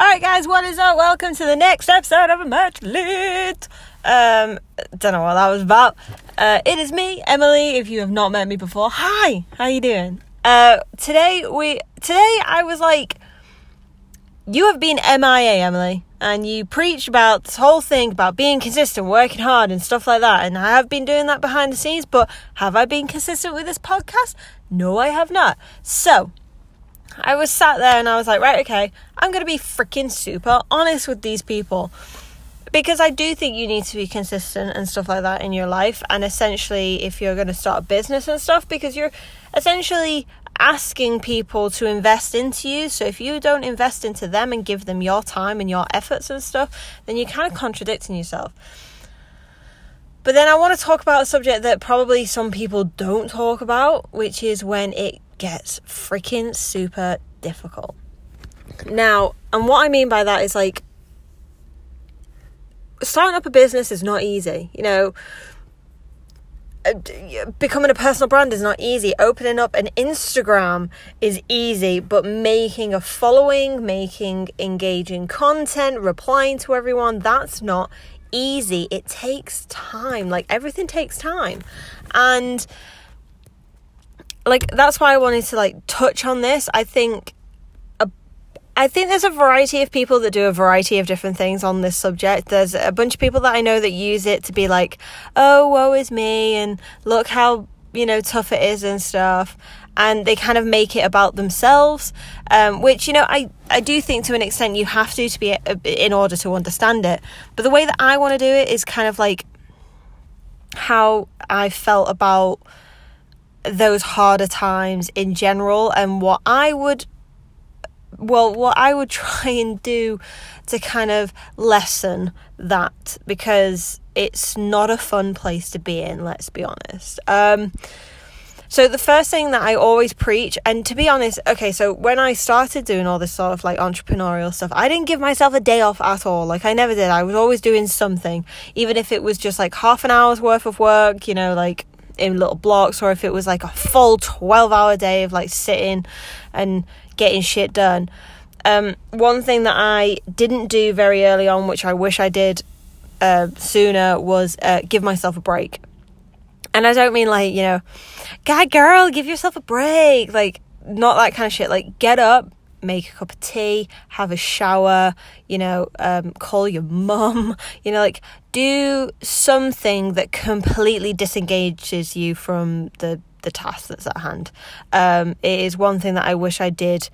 Alright, guys, what is up? Welcome to the next episode of a Match Lit. Um, don't know what that was about. Uh, it is me, Emily. If you have not met me before, hi, how you doing? Uh, today we today I was like, you have been MIA, Emily, and you preach about this whole thing about being consistent, working hard, and stuff like that. And I have been doing that behind the scenes, but have I been consistent with this podcast? No, I have not. So I was sat there and I was like, right, okay, I'm going to be freaking super honest with these people. Because I do think you need to be consistent and stuff like that in your life. And essentially, if you're going to start a business and stuff, because you're essentially asking people to invest into you. So if you don't invest into them and give them your time and your efforts and stuff, then you're kind of contradicting yourself. But then I want to talk about a subject that probably some people don't talk about, which is when it gets freaking super difficult. Now, and what I mean by that is like starting up a business is not easy. You know, uh, becoming a personal brand is not easy. Opening up an Instagram is easy, but making a following, making engaging content, replying to everyone, that's not easy. It takes time. Like everything takes time. And like that's why I wanted to like touch on this. I think a, I think there's a variety of people that do a variety of different things on this subject. There's a bunch of people that I know that use it to be like, "Oh, woe is me," and look how you know tough it is and stuff. And they kind of make it about themselves, um, which you know I I do think to an extent you have to to be in order to understand it. But the way that I want to do it is kind of like how I felt about those harder times in general and what I would well what I would try and do to kind of lessen that because it's not a fun place to be in let's be honest um so the first thing that I always preach, and to be honest, okay, so when I started doing all this sort of like entrepreneurial stuff, I didn't give myself a day off at all. Like I never did. I was always doing something, even if it was just like half an hour's worth of work, you know, like in little blocks or if it was like a full 12 hour day of like sitting and getting shit done. Um, one thing that I didn't do very early on, which I wish I did uh, sooner, was uh, give myself a break. And I don't mean like, you know, guy, girl, give yourself a break. Like, not that kind of shit. Like, get up, make a cup of tea, have a shower, you know, um, call your mum, you know, like do something that completely disengages you from the the task that's at hand. Um, it is one thing that I wish I did.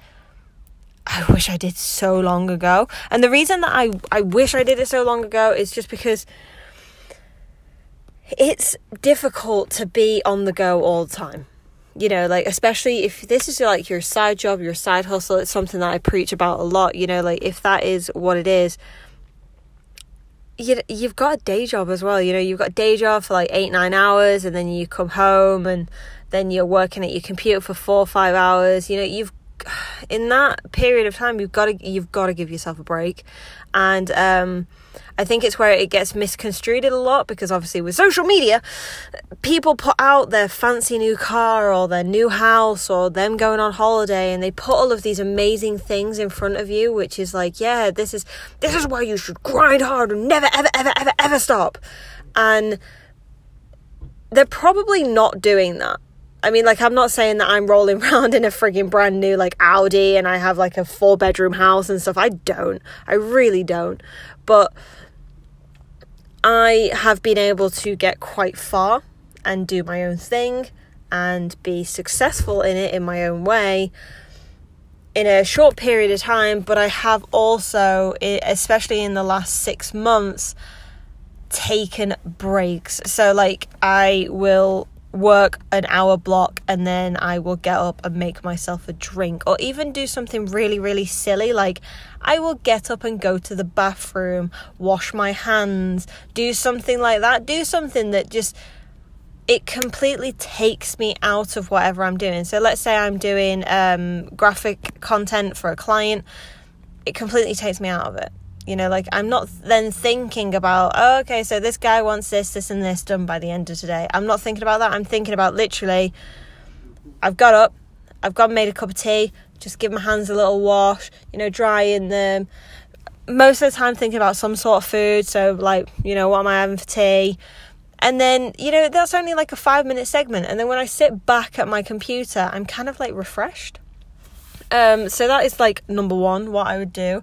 I wish I did so long ago, and the reason that I I wish I did it so long ago is just because it's difficult to be on the go all the time you know like especially if this is like your side job your side hustle it's something that i preach about a lot you know like if that is what it is you, you've got a day job as well you know you've got a day job for like eight nine hours and then you come home and then you're working at your computer for four or five hours you know you've in that period of time you've got to you've got to give yourself a break and um I think it's where it gets misconstrued a lot because obviously with social media, people put out their fancy new car or their new house or them going on holiday and they put all of these amazing things in front of you, which is like, yeah, this is this is why you should grind hard and never ever ever ever ever stop. And they're probably not doing that. I mean, like, I'm not saying that I'm rolling around in a frigging brand new, like, Audi and I have, like, a four bedroom house and stuff. I don't. I really don't. But I have been able to get quite far and do my own thing and be successful in it in my own way in a short period of time, but I have also, especially in the last six months, taken breaks. So, like, I will work an hour block and then I will get up and make myself a drink or even do something really, really silly. Like, I will get up and go to the bathroom, wash my hands, do something like that. Do something that just it completely takes me out of whatever I'm doing. So let's say I'm doing um, graphic content for a client, it completely takes me out of it. You know, like I'm not then thinking about, oh, okay, so this guy wants this, this, and this done by the end of today. I'm not thinking about that. I'm thinking about literally, I've got up, I've gone made a cup of tea, just give my hands a little wash, you know, drying them. Most of the time, thinking about some sort of food. So, like, you know, what am I having for tea? And then, you know, that's only like a five minute segment. And then when I sit back at my computer, I'm kind of like refreshed. Um, so that is like number one, what I would do.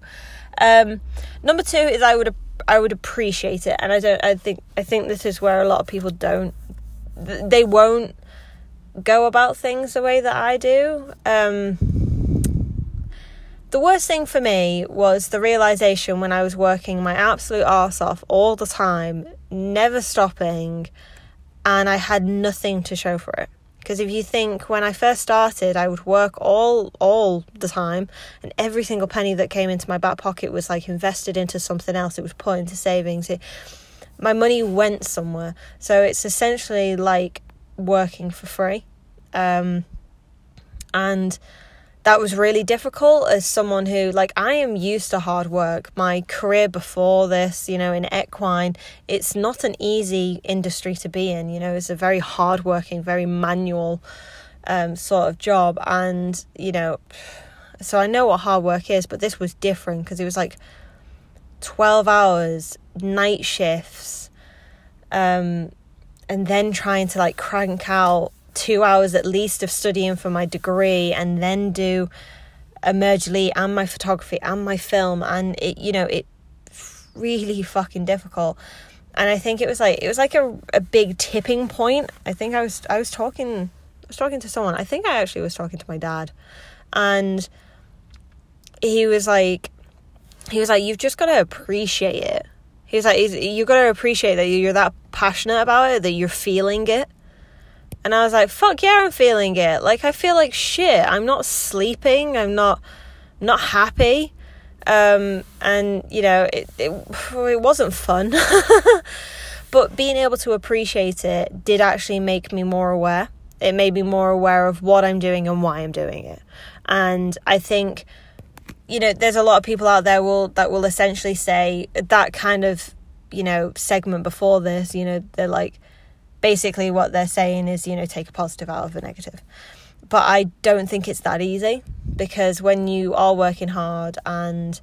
Um, number two is I would I would appreciate it, and I don't. I think I think this is where a lot of people don't. They won't go about things the way that I do. Um, the worst thing for me was the realization when I was working my absolute arse off all the time, never stopping, and I had nothing to show for it. Because if you think when I first started, I would work all all the time, and every single penny that came into my back pocket was like invested into something else. It was put into savings. It, my money went somewhere. So it's essentially like working for free, um, and that was really difficult as someone who like I am used to hard work. My career before this, you know, in equine, it's not an easy industry to be in, you know, it's a very hardworking, very manual um, sort of job and, you know, so I know what hard work is, but this was different because it was like 12 hours, night shifts, um, and then trying to like crank out two hours at least of studying for my degree and then do emergely and my photography and my film. And it you know it really fucking difficult. And i think it was like it was like a, a big tipping point. I think i was i was talking i was talking to someone. I think i actually was talking to my dad. And he was like he was like you've just got to appreciate it. He was like you've got to appreciate that you're that passionate about it that you're feeling it and I was like, fuck yeah, I'm feeling it. Like I feel like shit. I'm not sleeping. I'm not not happy. Um, and you know, it it, it wasn't fun. but being able to appreciate it did actually make me more aware. It made me more aware of what I'm doing and why I'm doing it. And I think you know, there's a lot of people out there will that will essentially say that kind of, you know, segment before this, you know, they're like basically what they're saying is, you know, take a positive out of a negative. But I don't think it's that easy because when you are working hard and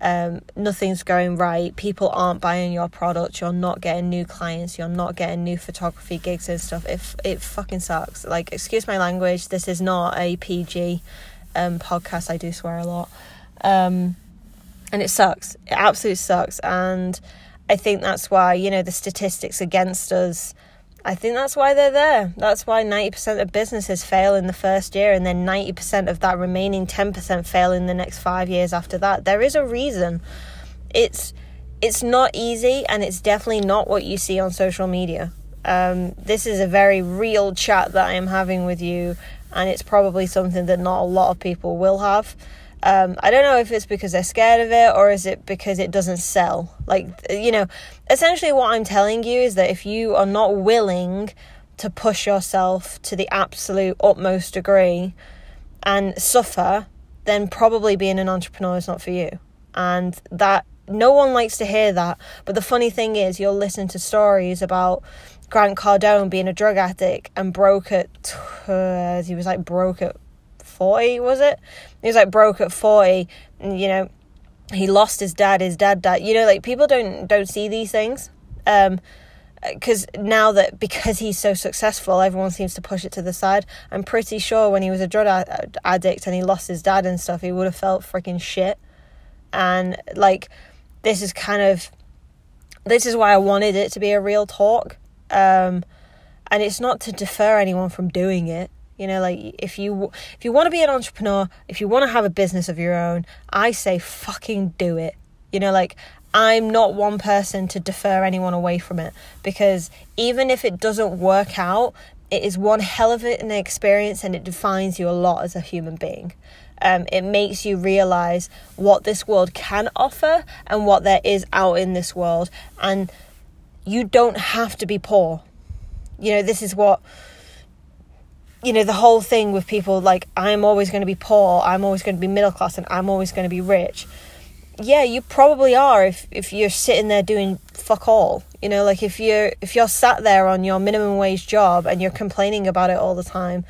um, nothing's going right, people aren't buying your product, you're not getting new clients, you're not getting new photography gigs and stuff. It, it fucking sucks. Like, excuse my language, this is not a PG um, podcast, I do swear a lot. Um, and it sucks. It absolutely sucks. And I think that's why, you know, the statistics against us I think that's why they're there. That's why 90% of businesses fail in the first year and then 90% of that remaining 10% fail in the next 5 years after that. There is a reason. It's it's not easy and it's definitely not what you see on social media. Um, this is a very real chat that I am having with you and it's probably something that not a lot of people will have. Um, I don't know if it's because they're scared of it or is it because it doesn't sell. Like, you know, essentially what I'm telling you is that if you are not willing to push yourself to the absolute utmost degree and suffer, then probably being an entrepreneur is not for you. And that no one likes to hear that. But the funny thing is, you'll listen to stories about Grant Cardone being a drug addict and broke at, uh, he was like broke at 40, was it? He was like broke at 40, and you know, he lost his dad, his dad died. You know, like people don't don't see these things. Um, because now that because he's so successful, everyone seems to push it to the side. I'm pretty sure when he was a drug addict and he lost his dad and stuff, he would have felt freaking shit. And like, this is kind of, this is why I wanted it to be a real talk. Um, and it's not to defer anyone from doing it. You know, like if you if you want to be an entrepreneur, if you want to have a business of your own, I say fucking do it. You know, like I'm not one person to defer anyone away from it because even if it doesn't work out, it is one hell of an experience and it defines you a lot as a human being. Um, it makes you realize what this world can offer and what there is out in this world, and you don't have to be poor. You know, this is what you know, the whole thing with people like, I'm always going to be poor, I'm always going to be middle class, and I'm always going to be rich. Yeah, you probably are if, if you're sitting there doing fuck all. You know, like if you're if you're sat there on your minimum wage job and you're complaining about it all the time,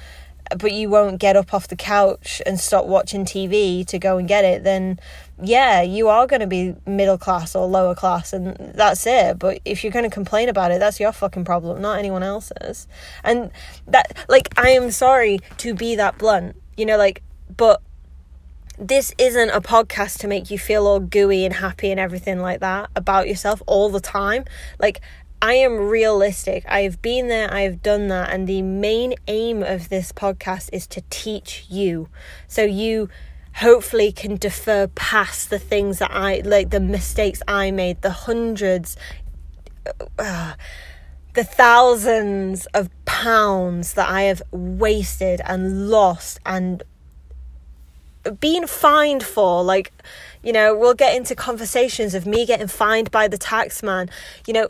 but you won't get up off the couch and stop watching TV to go and get it, then yeah, you are going to be middle class or lower class, and that's it. But if you're going to complain about it, that's your fucking problem, not anyone else's. And that, like, I am sorry to be that blunt, you know, like, but this isn't a podcast to make you feel all gooey and happy and everything like that about yourself all the time. Like, I am realistic. I've been there, I've done that, and the main aim of this podcast is to teach you. So you hopefully can defer past the things that I like the mistakes I made, the hundreds uh, the thousands of pounds that I have wasted and lost and been fined for like you know we'll get into conversations of me getting fined by the tax man you know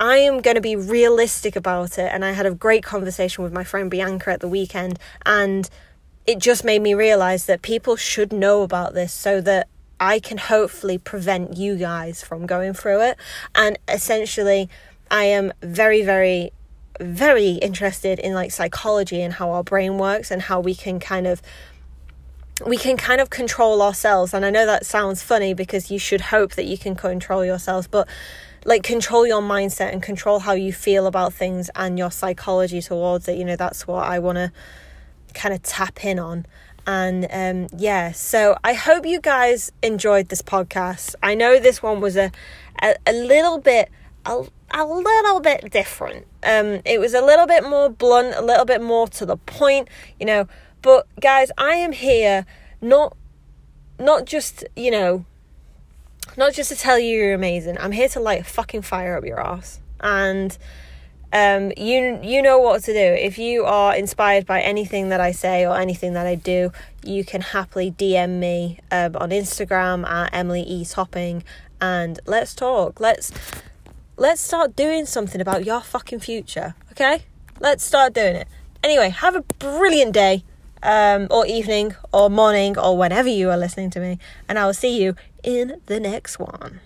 I am going to be realistic about it. And I had a great conversation with my friend Bianca at the weekend, and it just made me realize that people should know about this so that I can hopefully prevent you guys from going through it. And essentially, I am very, very, very interested in like psychology and how our brain works and how we can kind of we can kind of control ourselves and i know that sounds funny because you should hope that you can control yourselves but like control your mindset and control how you feel about things and your psychology towards it. You know, that's what I want to kind of tap in on. And um, yeah, so I hope you guys enjoyed this podcast. I know this one was a a, a little bit a, a little bit different. Um, it was a little bit more blunt, a little bit more to the point, you know. But guys, I am here not not just you know not just to tell you you're amazing. I'm here to light a fucking fire up your ass. And um, you you know what to do. If you are inspired by anything that I say or anything that I do, you can happily DM me um, on Instagram at Emily E Topping, and let's talk. Let's let's start doing something about your fucking future. Okay, let's start doing it. Anyway, have a brilliant day um, or evening or morning or whenever you are listening to me. And I will see you in the next one.